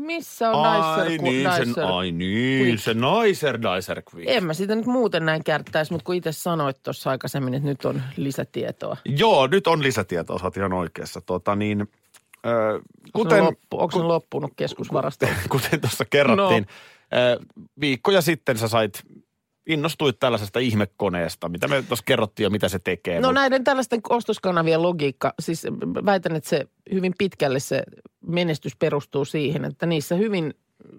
Missä on ai, ku- niin, Nicer? sen, ai niin, Quick? se Nicer Nicer Quick. En mä sitä nyt muuten näin kärttäisi, mutta kun itse sanoit tuossa aikaisemmin, että nyt on lisätietoa. Joo, nyt on lisätietoa, sä oot ihan oikeassa. Tota niin, ö, Kuten, kuten, loppu, onko se loppunut keskusvarasto? kuten tuossa kerrottiin, no. viikkoja sitten sä sait, innostuit tällaisesta ihmekoneesta, mitä me tuossa kerrottiin jo, mitä se tekee. No mut- näiden tällaisten ostoskanavien logiikka, siis väitän, että se hyvin pitkälle se menestys perustuu siihen, että niissä hyvin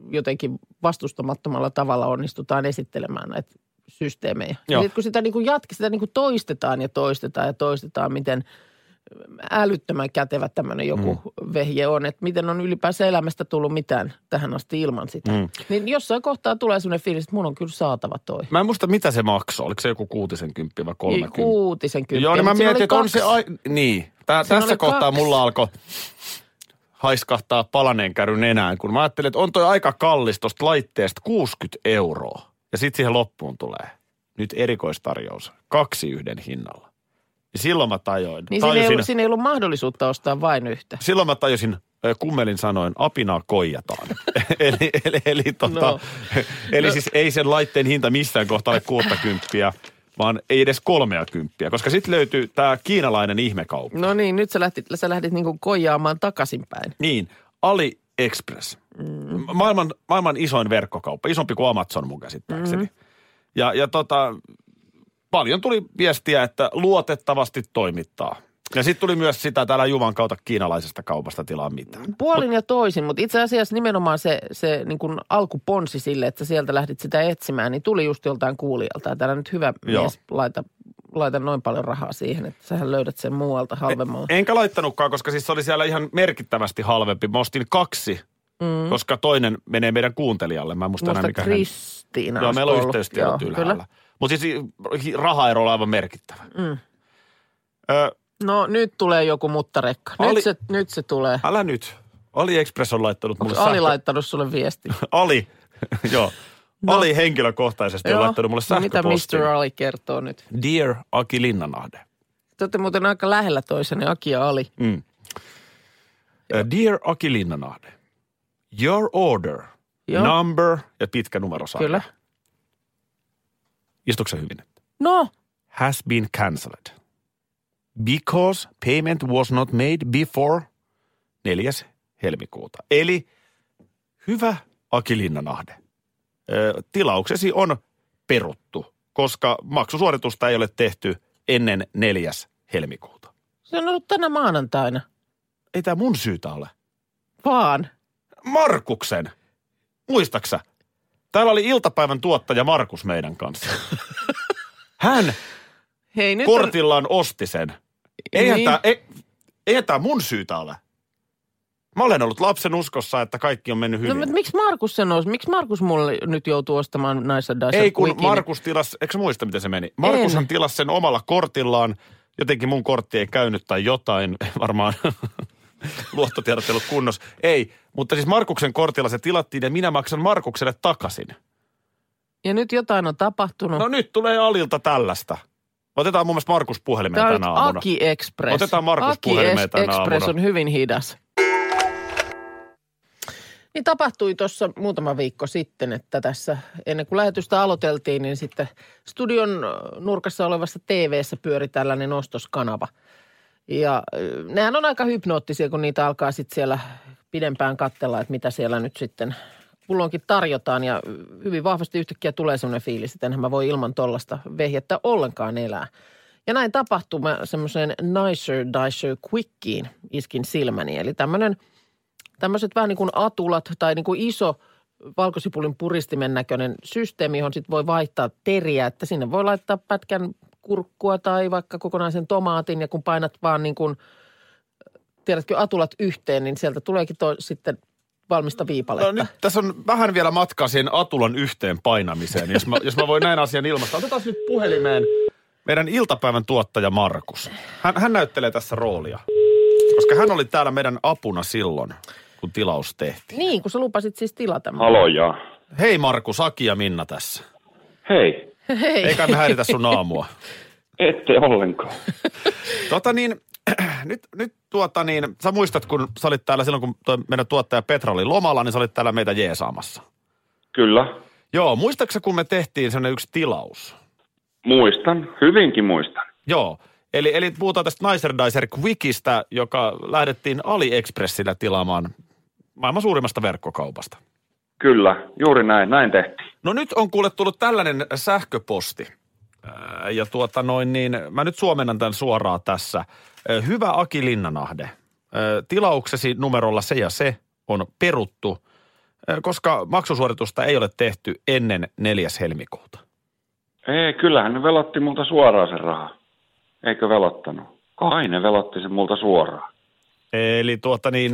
jotenkin vastustamattomalla tavalla onnistutaan esittelemään näitä systeemejä. Ja sit kun sitä niin kuin jatki, sitä niin kuin toistetaan ja toistetaan ja toistetaan, miten älyttömän kätevä tämmöinen joku mm. vehje on, että miten on ylipäänsä elämästä tullut mitään tähän asti ilman sitä. Mm. Niin jossain kohtaa tulee sellainen fiilis, että mun on kyllä saatava toi. Mä en muista, mitä se maksoi. Oliko se joku kuutisen kymppiä vai kolmekymmentä? Kuutisen kymppiä. Joo, niin mä mietin, että on se... Ai... Niin, Tää, tässä kohtaa kaksi. mulla alkoi haiskahtaa palaneen kärryn enää, kun mä ajattelin, että on toi aika kallis tosta laitteesta 60 euroa. Ja sitten siihen loppuun tulee nyt erikoistarjous, kaksi yhden hinnalla. Silloin mä tajoin. Niin siinä ei, tajusin, ollut, siinä ei ollut mahdollisuutta ostaa vain yhtä. silloin mä tajusin, kummelin sanoin, apinaa koijataan. eli eli, eli, tota, No. eli No. siis ei sen laitteen hinta missään kohtaa ole 60, vaan ei edes 30, koska sitten löytyy tämä kiinalainen ihmekauppa. No niin, nyt sä lähdit, sä lähdit niin kuin koijaamaan takaisinpäin. Niin, AliExpress. Mm. Maailman, maailman isoin verkkokauppa, isompi kuin Amazon mun käsittääkseni. Mm. Ja, ja tota, paljon tuli viestiä, että luotettavasti toimittaa. Ja sitten tuli myös sitä täällä Juvan kautta kiinalaisesta kaupasta tilaa mitään. Puolin ja toisin, mutta itse asiassa nimenomaan se, se niin kuin alkuponsi sille, että sieltä lähdit sitä etsimään, niin tuli just joltain kuulijalta. Ja täällä nyt hyvä Joo. mies laita, laita noin paljon rahaa siihen, että sähän löydät sen muualta halvemmalla. Enkä laittanutkaan, koska siis se oli siellä ihan merkittävästi halvempi. Mä ostin kaksi, mm. koska toinen menee meidän kuuntelijalle. Mä en muista enää Musta mikä hän... Kristiina Joo, olisiko meillä on yhteystiedot Joo, ylhäällä. kyllä. Mutta siis rahaero on aivan merkittävä. Mm. Ö, No nyt tulee joku muttarekka. Nyt, Ali- se, nyt se tulee. älä nyt. AliExpress on laittanut mulle Onko Ali sähkö- laittanut sulle viesti? Ali, joo. No. Ali henkilökohtaisesti on laittanut mulle no Mitä. Mr. Ali kertoo nyt? Dear Aki Linnanahde. Te olette muuten aika lähellä toisenne, Aki ja Ali. Mm. Uh, dear Aki Linnanahde. Your order, Joo. number ja pitkä numero Kyllä. Istuuko hyvin? No, Has been cancelled. Because payment was not made before 4. helmikuuta. Eli hyvä Aki Linnanahde. Tilauksesi on peruttu, koska maksusuoritusta ei ole tehty ennen 4. helmikuuta. se on ollut tänä maanantaina. Ei tämä mun syytä ole. Vaan. Markuksen. Muistaksä? Täällä oli iltapäivän tuottaja Markus meidän kanssa. Hän Hei, nyt on, kortillaan osti sen. Eihän Niin. tämä, ei, eihän tää mun syytä ole. Mä olen ollut lapsen uskossa, että kaikki on mennyt No, hyvin. mutta miksi Markus sen olisi? Miksi Markus mulle nyt joutuu ostamaan Nice Dicer ei kun Quickin? Markus tilasi, eikö muista miten se meni? Markushan En. tilasi sen omalla kortillaan. Jotenkin mun kortti ei käynyt tai jotain, varmaan luottotiedot ei ollut kunnossa. Ei, mutta siis Markuksen kortilla se tilattiin ja minä maksan Markukselle takaisin. Ja nyt jotain on tapahtunut. No nyt tulee Alilta tällaista. Otetaan mun mielestä Markus puhelimeen Tämä on tänä aamuna. Aki Express. Otetaan Markus Aki puhelimeen tänä Express aamuna. on hyvin hidas. Niin tapahtui tuossa muutama viikko sitten, että tässä ennen kuin lähetystä aloiteltiin, niin sitten studion nurkassa olevassa TV-ssä pyöri tällainen ostoskanava. Ja nehän on aika hypnoottisia, kun niitä alkaa sitten siellä pidempään katsella, että mitä siellä nyt sitten kulloinkin tarjotaan. Ja hyvin vahvasti yhtäkkiä tulee sellainen fiilis, että enhän mä voi ilman tollasta vehjettä ollenkaan elää. Ja näin tapahtui. Mä semmoiseen Nicer Dicer Quickiin iskin silmäni. Eli tämmöinen, tämmöiset vähän niin kuin atulat tai niin kuin iso valkosipulin puristimen näköinen systeemi, johon sitten voi vaihtaa teriä. Että sinne voi laittaa pätkän kurkkua tai vaikka kokonaisen tomaatin ja kun painat vaan niin kuin, tiedätkö, atulat yhteen, niin sieltä tuleekin to, sitten valmista viipaletta. No nyt tässä on vähän vielä matkaa siihen Atulan yhteen painamiseen, jos mä, jos mä voin näin asian ilmaista. Otetaan nyt puhelimeen meidän iltapäivän tuottaja Markus. Hän, hän näyttelee tässä roolia, koska hän oli täällä meidän apuna silloin, kun tilaus tehtiin. Niin, kun sä lupasit siis tilata. Haloja. Hei Markus, Aki ja Minna tässä. Hei. Hei. Eikä me häiritä sun aamua. Ette ollenkaan. Tota niin, nyt, nyt tuota niin, sä muistat, kun sä olit täällä silloin, kun toi meidän tuottaja Petra oli lomalla, niin sä olit täällä meitä jeesaamassa. Kyllä. Joo, muistaaksä, kun me tehtiin sellainen yksi tilaus? Muistan. Hyvinkin muistan. Joo, eli, eli puhutaan tästä Nicerdizer Quickistä, joka lähdettiin AliExpressillä tilaamaan maailman suurimmasta verkkokaupasta. Kyllä. Juuri näin. Näin tehtiin. No nyt on kuule tullut tällainen sähköposti. Ja tuota noin niin, mä nyt suomennan tämän suoraan tässä. Hyvä Aki Linnanahde, tilauksesi numerolla se ja se on peruttu, koska maksusuoritusta ei ole tehty ennen 4. helmikuuta. Ei, kyllähän ne velotti multa suoraan sen raha. Eikö velottanut? Kai ne velotti sen multa suoraan. Eli tuota niin,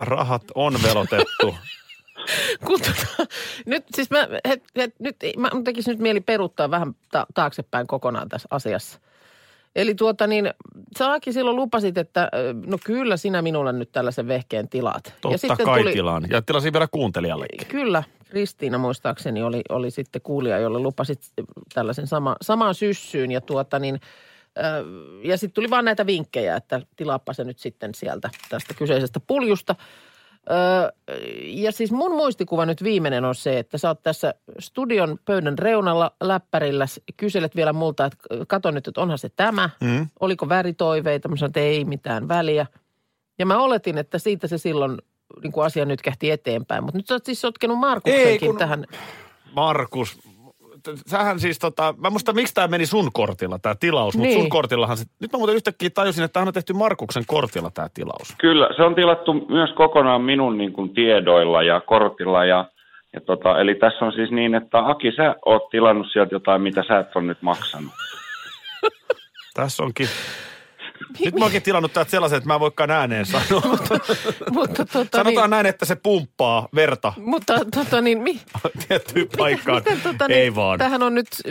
rahat on velotettu. Kun tota, nyt siis mä, het, het, nyt, mä mun tekisi nyt mieli peruuttaa vähän ta- taaksepäin kokonaan tässä asiassa. Eli tuota niin, sä Aki silloin lupasit, että no kyllä sinä minulle nyt tällaisen vehkeen tilaat. Totta kai tilaan. Ja tilasin vielä kuuntelijallekin. Kyllä, Kristiina muistaakseni oli, oli sitten kuulija, jolle lupasit tällaisen sama, samaan syssyyn ja tuota niin, ja sitten tuli vaan näitä vinkkejä, että tilaappa se nyt sitten sieltä tästä kyseisestä puljusta. Öö, ja siis mun muistikuva nyt viimeinen on se, että sä oot tässä studion pöydän reunalla läppärillä, kyselet vielä multa, että kato nyt, että onhan se tämä, Mm. oliko väritoiveita, mä sanoin, että ei mitään väliä. Ja mä oletin, että siitä se silloin niin kuin asia nyt kähti eteenpäin, mutta nyt sä oot siis sotkenut Markuksenkin Ei, kun- tähän. Markus, sähän siis tota, mä muista miksi tämä meni sun kortilla tämä tilaus, mutta Niin. sun kortillahan se, nyt mä muuten yhtäkkiä tajusin, että tämähän on tehty Markuksen kortilla tämä tilaus. Kyllä, se on tilattu myös kokonaan minun niin kuin, tiedoilla ja kortilla. Ja, ja tota, eli tässä on siis niin, että Aki, sä oot tilannut sieltä jotain, mitä sä et ole nyt maksanut. Tässä onkin, nyt mä oonkin tilannut täältä sellaisen, että mä en voikaan ääneen sanoa. mutta tota, Sanotaan niin, näin, että se pumppaa verta mutta tota niin, mi, tiettyyn paikkaan. miten, tota, Ei niin, vaan. Tähän on nyt,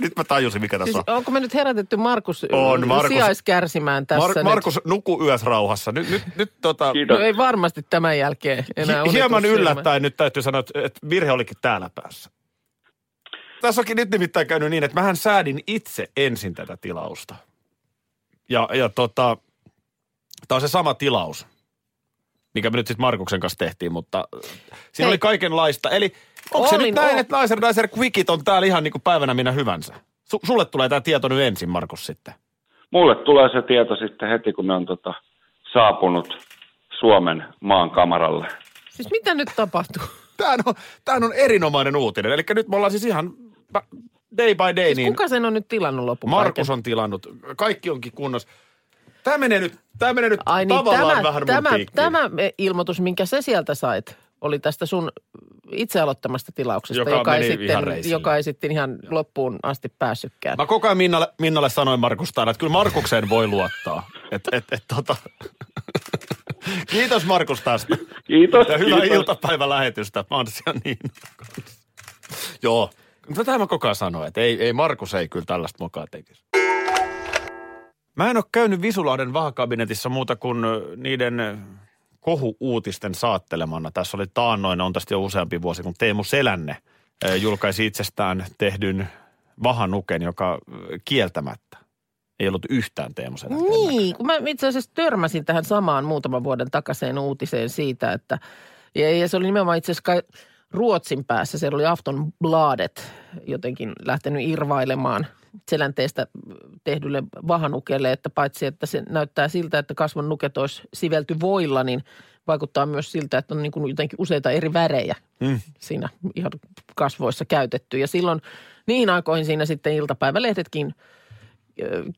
Nyt mä tajusin, mikä tässä siis on. onko me nyt herätetty Markus, On, Markus. sijaiskärsimään tässä Mar- nyt? Markus, nuku yös rauhassa. Nyt, nyt, nyt tota, Kiitos. No ei varmasti tämän jälkeen enää hi- hieman yllättäen nyt täytyy sanoa, että, että virhe olikin täällä päässä. Tässä onkin nyt nimittäin käynyt niin, että mähän säädin itse ensin tätä tilausta. Ja, ja tota, tämä on se sama tilaus, mikä me nyt sitten Markuksen kanssa tehtiin, mutta siinä Hei. oli kaikenlaista. Eli onko se nyt näin, että Nicer Nicer Quickit on täällä ihan niin kuin päivänä minä hyvänsä? Su- sulle tulee tämä tieto nyt ensin, Markus, sitten. Mulle tulee se tieto sitten heti, kun ne on tota, saapunut Suomen maan kamaralle. Siis mitä nyt tapahtuu? Tämähän on, tämähän on erinomainen uutinen. Eli nyt me ollaan siis ihan day by day, Siis niin kuka sen on nyt tilannut loppuun? Markus on tilannut. Kaikki onkin kunnossa. Tämä menee nyt, tämä menee nyt Ai niin, tavallaan tämä, vähän tämä, tämä ilmoitus, minkä sä sieltä sait, oli tästä sun itse aloittamasta tilauksesta, Joka joka, ei, sitten, joka ei sitten ihan loppuun asti päässytkään. Mä koko ajan Minnalle, Minnalle sanoin Markus täällä, että kyllä Markukseen voi luottaa. Et, et, et, tota. Kiitos Markus tästä. Kiitos. Ja hyvää kiitos. iltapäivälähetystä. Mä oon siellä niin. Joo. Tätä mä koko ajan sanoin, että ei, ei Markus ei kyllä tällaista mokaa tekisi. Mä en ole käynyt Visulahden vahakabinetissa muuta kuin niiden kohu-uutisten saattelemana. Tässä oli taannoin, on tästä jo useampi vuosi, kun Teemu Selänne julkaisi itsestään tehdyn vahanuken, joka kieltämättä ei ollut yhtään Teemu Selänne. Niin, kun mä itse asiassa törmäsin tähän samaan muutaman vuoden takaiseen uutiseen siitä, että ja, ja se oli nimenomaan itse asiassa kai Ruotsin päässä, siellä oli Aftonbladet jotenkin lähtenyt irvailemaan selänteestä tehdylle vahanukelle, että paitsi että se näyttää siltä, että kasvon nuket olisi sivelty voilla, niin vaikuttaa myös siltä, että on niin kuin jotenkin useita eri värejä Mm. siinä ihan kasvoissa käytetty. Ja silloin niin aikoihin siinä sitten iltapäivälehdetkin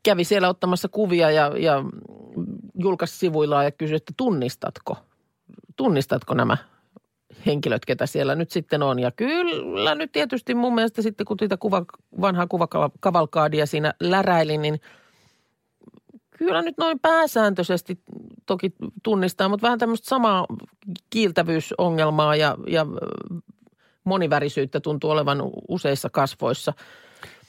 kävi siellä ottamassa kuvia ja, ja julkaisi sivuillaan ja kysyi, että tunnistatko, tunnistatko nämä henkilöt, ketä siellä nyt sitten on. Ja kyllä nyt tietysti mun mielestä sitten, kun sitä kuva, vanhaa kuvakavalkaadia siinä läräili, niin Kyllä nyt noin pääsääntöisesti toki tunnistaa, mutta vähän tämmöistä samaa kiiltävyysongelmaa ja, ja monivärisyyttä tuntuu olevan useissa kasvoissa.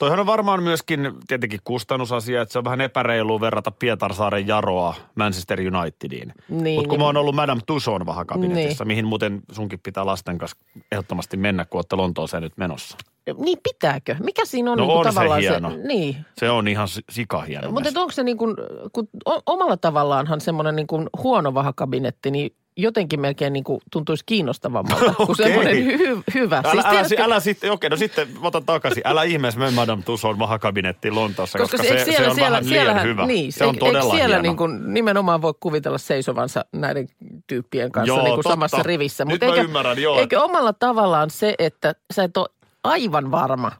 Toihan on varmaan myöskin tietenkin kustannusasia, että se on vähän epäreilua verrata Pietarsaaren Jaroa Manchester Unitediin. Niin, Mutta kun niin. mä oon ollut Madame Tussauds vahakabinetissa, mihin muuten sunkin pitää lasten kanssa ehdottomasti mennä, kun olette Lontooseen nyt menossa. Niin pitääkö? Mikä siinä on, No niin on se tavallaan hieno. Niin, Se on ihan si- sikahieno. mutta onko se niin kuin, kun omalla tavallaanhan semmoinen niin kuin huono vahakabinetti, niin jotenkin melkein niin kuin tuntuisi kiinnostavammalta kuin Okei. semmoinen hy- hyvä. Älä, älä, tiedätkö- älä sitten, okei, no sitten otan takaisin. Älä ihmeessä mene Madame Tussauds vahakabinettiin Lontoossa, koska, se, se, eikö siellä, se on siellä, vähän liian siellähän, hyvä. Niin, se on eikö- todella siellä hieno. niin kuin nimenomaan voi kuvitella seisovansa näiden tyyppien kanssa Joo, niin kuin totta. samassa rivissä. Nyt Mutta mä eikö, ymmärrän, joo. eikö omalla tavallaan se, että sä et ole aivan varma,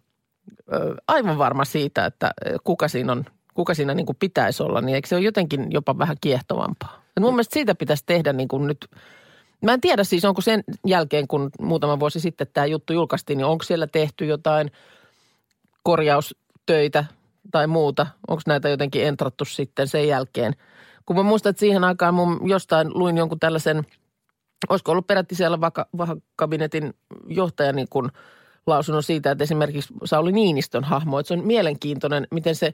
aivan varma siitä, että kuka siinä on, kuka siinä niin kuin pitäisi olla, niin eikö se ole jotenkin jopa vähän kiehtovampaa? Ja mun mielestä siitä pitäisi tehdä niin kuin nyt, mä en tiedä siis onko sen jälkeen, kun muutama vuosi sitten tämä juttu julkaistiin, niin onko siellä tehty jotain korjaustöitä tai muuta? Onko näitä jotenkin entrattu sitten sen jälkeen? Kun mä muistan, että siihen aikaan mun jostain luin jonkun tällaisen, olisiko ollut peräti siellä vaka, kabinetin johtaja niin kuin lausunnon siitä, että esimerkiksi Sauli Niinistön hahmo, että se on mielenkiintoinen, miten se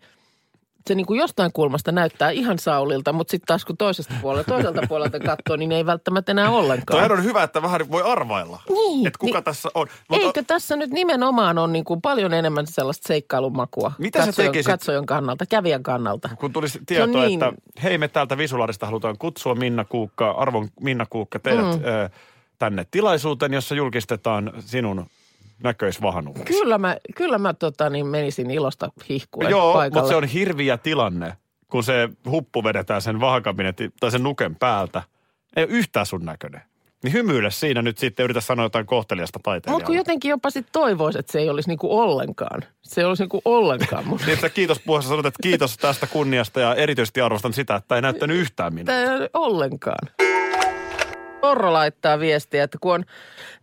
se niin kuin jostain kulmasta näyttää ihan Saulilta, mutta sitten taas kun toisesta puolelta, toiselta puolelta katsoo, niin ei välttämättä enää ollenkaan. Toihan on hyvä, että vähän voi arvailla, Niin, että kuka niin. tässä on. Mutta Eikö tässä nyt nimenomaan ole niin kuin paljon enemmän sellaista seikkailumakua Mitä sä katsojan, tekisit? katsojan kannalta, kävijän kannalta? kun tulisi tieto, niin. että hei me täältä Visularista halutaan kutsua Minna Kuukka, arvon Minna Kuukka teidät mm. ö, tänne tilaisuuteen, jossa julkistetaan sinun näköisvahanuutesi. Kyllä mä, kyllä mä tota, niin menisin ilosta hihkuen Joo, paikalle. mutta se on hirviä tilanne, kun se huppu vedetään sen vahakabinetin tai sen nuken päältä. Ei ole yhtään sun näköinen. Niin hymyile siinä nyt sitten, yritä sanoa jotain kohteliasta Mutta kun taiteilijalle. jotenkin jopa sit toivoisi, että se ei olisi niinku ollenkaan. Se ei olisi niinku ollenkaan mun. Niin, että kiitos puheessa sanot, että kiitos tästä kunniasta ja erityisesti arvostan sitä, että ei näyttänyt yhtään minua. Tämä ei ollenkaan. Orro laittaa viestiä, että kun on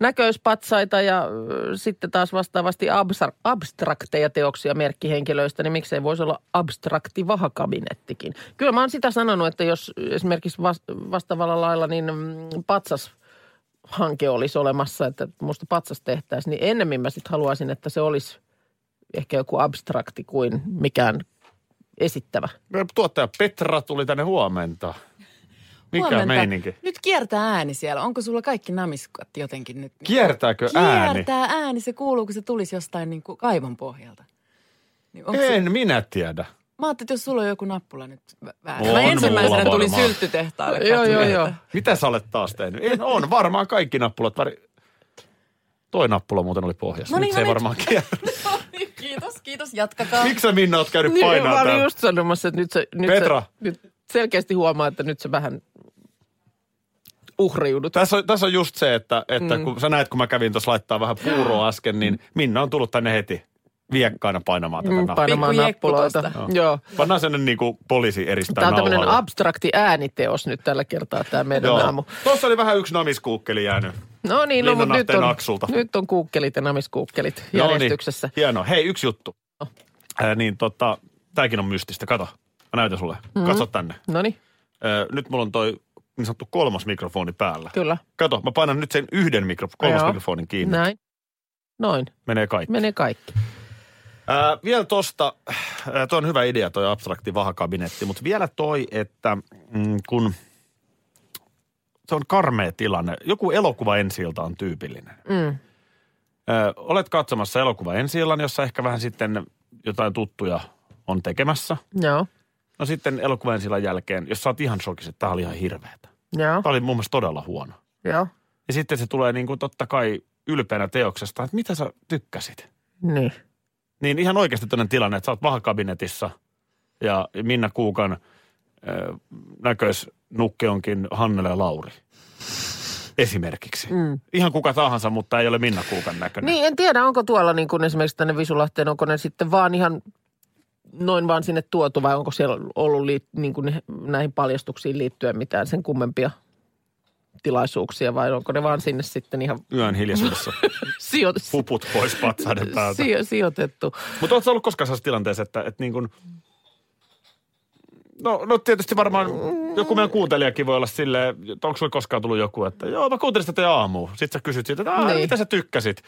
näköispatsaita ja sitten taas vastaavasti abstra- abstrakteja teoksia merkkihenkilöistä, niin miksei voisi olla abstrakti vahakabinettikin. Kyllä mä oon sitä sanonut, että jos esimerkiksi vas- vastaavalla lailla niin mm, patsas hanke olisi olemassa, että musta patsas tehtäisiin, niin ennemmin mä sitten haluaisin, että se olisi ehkä joku abstrakti kuin mikään esittävä. Tuottaja Petra tuli tänne huomenta. Mikä Huomenta. meininki? Nyt kiertää ääni siellä. Onko sulla kaikki namiskat jotenkin nyt? Kiertääkö ääni? Kiertää ääni. Se kuuluu, kun se tulisi jostain niin kuin kaivon pohjalta. Niin onko se, En minä tiedä. mä ajattelin, että jos sulla on joku nappula nyt vä- väärä. On Mä ensimmäisenä tulin sylttytehtaalle. Joo, joo, joo. Mitä sä olet taas tehnyt? En, on varmaan kaikki nappulat väri... Toi nappula muuten oli pohjassa. No nyt niin, se ei no nyt. varmaan kierrä. No niin, kiitos, kiitos. Jatkakaa. Miksi sä Minna oot käynyt Niin, painaa mä olin just sanomassa, että nyt se, nyt Petra. se nyt selkeästi huomaa, että nyt se vähän uhriudut. Tässä on, tässä on just se, että, että mm. kun sä näet, kun mä kävin tuossa laittaa vähän puuroa äsken, niin Minna on tullut tänne heti viekkaina painamaan tätä Mm, nappulaa. painamaan nappuloita. Joo. Joo. Pannaan sen niin kuin poliisi eristää Tämä on tämmöinen abstrakti ääniteos nyt tällä kertaa tämä meidän Joo. aamu. Tuossa oli vähän yksi namiskuukkeli jäänyt. No niin, no, mutta nyt on, aksulta. nyt on kuukkelit ja namiskuukkelit No niin, järjestyksessä. hienoa. Hei, yksi juttu. No. Ää, niin tota, tääkin on mystistä. Kato, mä näytän sulle. Mm-hmm. Katso tänne. No niin, Ää, nyt mulla on toi niin sanottu kolmas mikrofoni päällä. kyllä. Kato, mä painan nyt sen yhden mikro- kolmas Joo. mikrofonin kiinni. Näin. Noin, Menee kaikki. menee kaikki. Ää, vielä tosta, ää, toi on hyvä idea toi abstrakti vahakabinetti, mutta vielä toi, että mm, kun se on karmea tilanne. Joku elokuva ensi on tyypillinen. Mm. Ää, olet katsomassa elokuva ensi jossa ehkä vähän sitten jotain tuttuja on tekemässä. Joo, No sitten elokuva ensi jälkeen, jos sä oot ihan shokissa, että tää oli ihan hirveetä. joo, Tämä oli mun mielestä todella huono. joo. Ja sitten se tulee niin kuin totta kai ylpeänä teoksesta, että mitä sä tykkäsit. Niin. Niin ihan oikeasti tämmöinen tilanne, että sä oot vahakabinetissa ja Minna Kuukan äh, näköisnukke onkin Hannele ja Lauri. Esimerkiksi. Mm. Ihan kuka tahansa, mutta ei ole Minna Kuukan näköinen. Niin, en tiedä, onko tuolla niin kuin esimerkiksi tänne Visulahteen, onko ne sitten vaan ihan noin vaan sinne tuotu vai onko siellä ollut liit, niin kuin näihin paljastuksiin liittyen mitään sen kummempia tilaisuuksia vai onko ne vaan sinne sitten ihan Yön hiljaisuudessa sijo, puput pois patsaiden päältä. sijo, sijoitettu? Mutta ootko ollut koskaan sellaisessa tilanteessa, että, että niin kuin, No, no tietysti varmaan joku meidän kuuntelijakin voi olla silleen, onko sulla koskaan tullut joku, että joo mä kuuntelin sitä teidän. Sitten sä kysyt siitä, että Niin. mitä sä tykkäsit?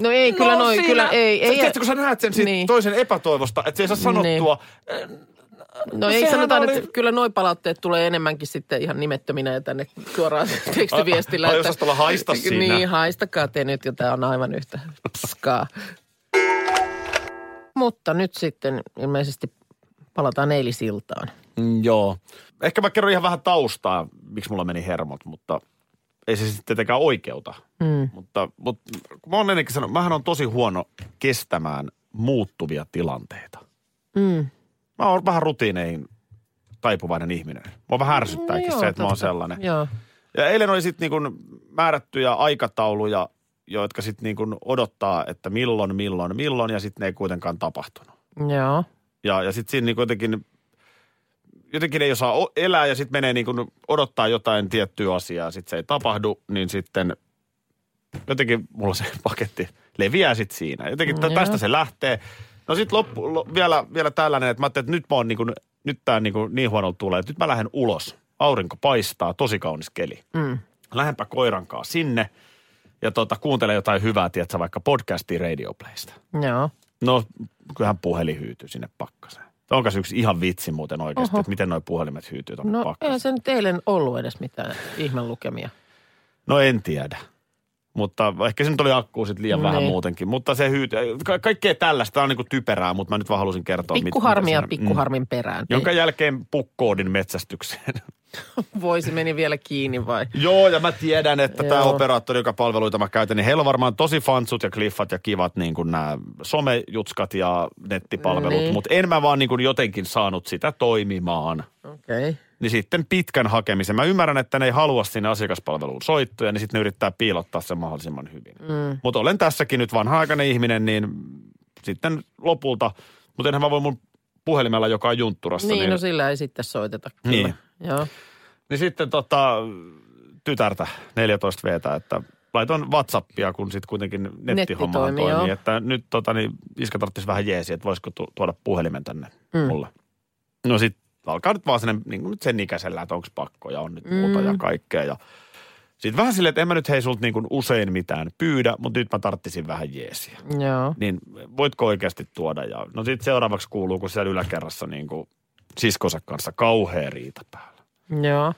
No ei, kyllä no, noin, siinä- kyllä ei. Sä, ei tiedätkö, kun sä näet sen Niin. toisen epätoivosta, että se ei saa sanottua. No ei sehän sanotaan, oli- että kyllä noi palautteet tulee enemmänkin sitten ihan nimettöminä ja tänne suoraan tekstiviestillä. Ai- että- haista siinä. Niin, haistakaa te nyt, jo tämä on aivan yhtä paskaa. Mutta nyt sitten ilmeisesti palataan eilisiltaan. Mm, joo. Ehkä mä kerron ihan vähän taustaa, miksi mulla meni hermot, mutta ei se sitten tietenkään oikeuta. Mm. Mutta, mutta kun mä oon ennenkin sanonut, mähän on tosi huono kestämään muuttuvia tilanteita. Mm. Mä oon vähän rutiineihin taipuvainen ihminen. Mua vähän ärsyttääkin No se, joo, että mä oon sellainen. Joo. Ja eilen oli sitten niin määrättyjä aikatauluja, jotka sitten niin odottaa, että milloin, milloin, milloin, ja sitten ne ei kuitenkaan tapahtunut. Joo. Ja, ja sitten siinä niin jotenkin, jotenkin ei osaa elää ja sitten menee niin kuin odottaa jotain tiettyä asiaa, sitten se ei tapahdu, niin sitten jotenkin mulla se paketti leviää sitten siinä. Jotenkin Joo. t- tästä se lähtee. No sitten loppu, lo, vielä, vielä tällainen, että mä ajattelin, että nyt mä oon niin, kuin, nyt tää niin, kuin niin huono tulee, että nyt mä lähden ulos. Aurinko paistaa, tosi kaunis keli. Mm. Lähdenpä koirankaa sinne ja tota, kuuntele jotain hyvää, tiedätkö, vaikka podcastia Radioplaysta. Joo. No, kyllähän puhelin hyytyy sinne pakkaseen. Onko se yksi ihan vitsi muuten oikeasti, Oho. että miten nuo puhelimet hyytyy tuonne No ei se nyt eilen ollut edes mitään ihmelukemia. No en tiedä. Mutta ehkä se nyt oli akkuu sitten liian vähän Niin. muutenkin. Mutta se hyytyy. Ka- kaikkea tällaista on niinku typerää, mutta mä nyt vaan halusin kertoa. Pikkuharmia pikkuharmin perään. Mm. Jonka jälkeen pukkoodin metsästykseen. Voisi meni vielä kiinni vai? Joo, ja mä tiedän, että tämä operaattori, joka palveluita mä käytän, niin heillä on varmaan tosi fansut ja kliffat ja kivat niin kuin nämä somejutskat ja nettipalvelut, Niin. mutta en mä vaan niin kuin jotenkin saanut sitä toimimaan. Okei. Okay. Niin sitten pitkän hakemisen. Mä ymmärrän, että ne ei halua sinne asiakaspalveluun soittoja, niin sitten ne yrittää piilottaa sen mahdollisimman hyvin. Mm. Mutta olen tässäkin nyt vanha-aikainen ihminen, niin sitten lopulta, mutta enhän mä voi mun puhelimella, joka on juntturassa. Niin, niin, no sillä ei sitten soiteta. Kyllä. Niin. Joo. niin sitten tota, tytärtä 14 veetä, että laitoin Whatsappia, kun sitten kuitenkin nettihomma Netti toimii, toimii, joo. että nyt tota, niin iskä tarvitsisi vähän jeesiä, että voisiko tu- tuoda puhelimen tänne mm. mulle. No sitten alkaa nyt vaan sen, niin nyt sen ikäisellä, että onko pakko ja on nyt muuta ja kaikkea. Ja sitten vähän silleen, että en mä nyt hei sulta niin kuin usein mitään pyydä, mutta nyt mä tarttisin vähän jeesiä. Joo. Niin voitko oikeasti tuoda? Ja no sitten seuraavaksi kuuluu, kun siellä yläkerrassa niin kuin siskonsa kanssa kauhea riita päällä. Joo.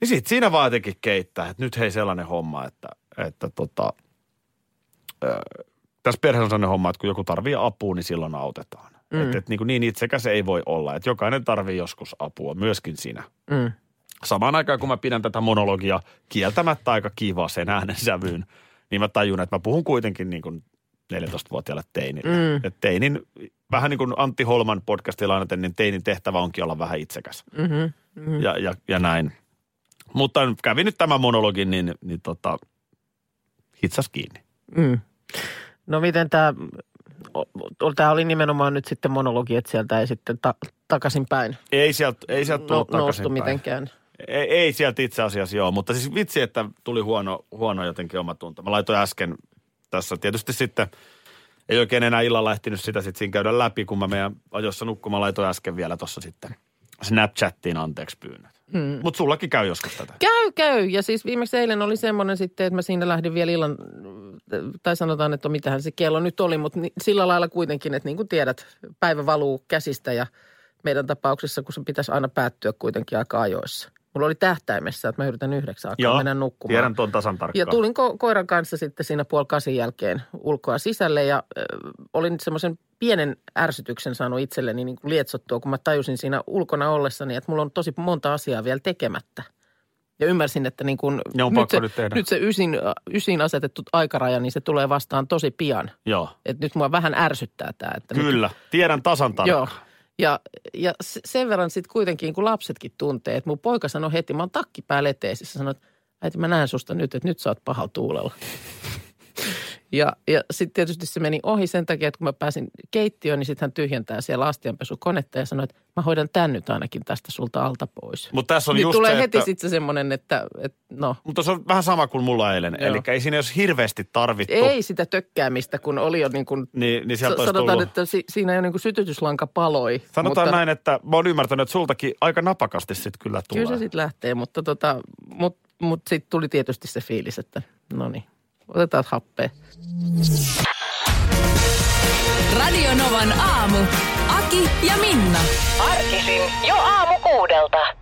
Niin sit siinä vaan jotenkin keittää, että nyt hei sellainen homma, että, että tota, ö, tässä perheessä on sellainen homma, että kun joku tarvii apua, niin silloin autetaan. Mm. Että et niin, niin itsekäs se ei voi olla, että jokainen tarvii joskus apua, myöskin sinä. Mm. Samaan aikaan, kun mä pidän tätä monologia kieltämättä aika kiva sen äänensävyyn, niin mä tajun, että mä puhun kuitenkin niin kuin 14-vuotiaalle teinille. Mm. Teinin, vähän niin kuin Antti Holman podcastilla lainaten, niin teinin tehtävä onkin olla vähän itsekäs. Mm-hmm. Mm. Ja, ja, ja näin. Mutta kävi nyt tämä monologi, niin, niin tota, hitsas kiinni. Mm. No miten tämä, tämä oli nimenomaan nyt sitten monologi, että sieltä ei sitten ta- takaisin päin Ei sieltä, ei sieltä no, tullut noustu takaisin mitenkään. Ei, ei sieltä itse asiassa joo, mutta siis vitsi, että tuli huono, huono jotenkin oma tunto. Mä laitoin äsken tässä tietysti sitten, ei oikein enää illalla ehtinyt sitä sitten siinä käydä läpi, kun mä meidän ajoissa nukkumaan laitoin äsken vielä tuossa sitten Snapchattiin anteeksi pyynnöt. Hmm. Mutta sullakin käy joskus tätä. Käy, käy. Ja siis viimeksi eilen oli semmoinen sitten, että mä siinä lähdin vielä illan, tai sanotaan, että mitähän se kello nyt oli, mutta sillä lailla kuitenkin, että niin kuin tiedät, päivä valuu käsistä ja meidän tapauksessa, kun se pitäisi aina päättyä kuitenkin aika ajoissa. Mulla oli tähtäimessä, että mä yritän yhdeksän aikaa mennä nukkumaan. tiedän tuon tasan tarkkaan. Ja tulin ko- koiran kanssa sitten siinä puoli kasin jälkeen ulkoa sisälle ja äh, olin semmoisen pienen ärsytyksen saanut itselleni niin kuin lietsottua, kun mä tajusin siinä ulkona ollessani, että mulla on tosi monta asiaa vielä tekemättä. Ja ymmärsin, että niin kuin Ne on nyt, se, nyt tehdä. nyt se ysin, ysin asetettu aikaraja, niin se tulee vastaan tosi pian. Joo, Että nyt mua vähän ärsyttää tämä. Että nyt- kyllä. Tiedän tasan tarkkaan. Joo. Ja, ja se- sen verran sitten kuitenkin, kun lapsetkin tuntee, että mun poika sanoi heti, mä oon takki päällä eteisissä, sanoi, että äiti mä näen susta nyt, että nyt sä oot pahalla tuulella. Ja, ja sitten tietysti se meni ohi sen takia, että kun mä pääsin keittiöön, niin sitten hän tyhjentää siellä astianpesukonetta ja sanoi, että mä hoidan tän nyt ainakin tästä sulta alta pois. Mutta tässä on niin just tulee se, heti että, sitten se semmoinen, että, että no, mutta se on vähän sama kuin mulla eilen. Eli ei siinä jos hirveästi tarvittu. ei sitä tökkäämistä, kun oli jo niin kuin, Niin, niin sieltä sanotaan, tullut. että si, siinä jo niin kuin sytytyslanka paloi. Sanotaan mutta näin, että mä oon ymmärtänyt, että sultakin aika napakasti sitten kyllä tulee. Kyllä se sitten lähtee, mutta tota, mut, mut sitten tuli tietysti se fiilis, että no niin, otetaan happea. Radio Novan aamu. Aki ja Minna. Arkisin jo aamu kuudelta.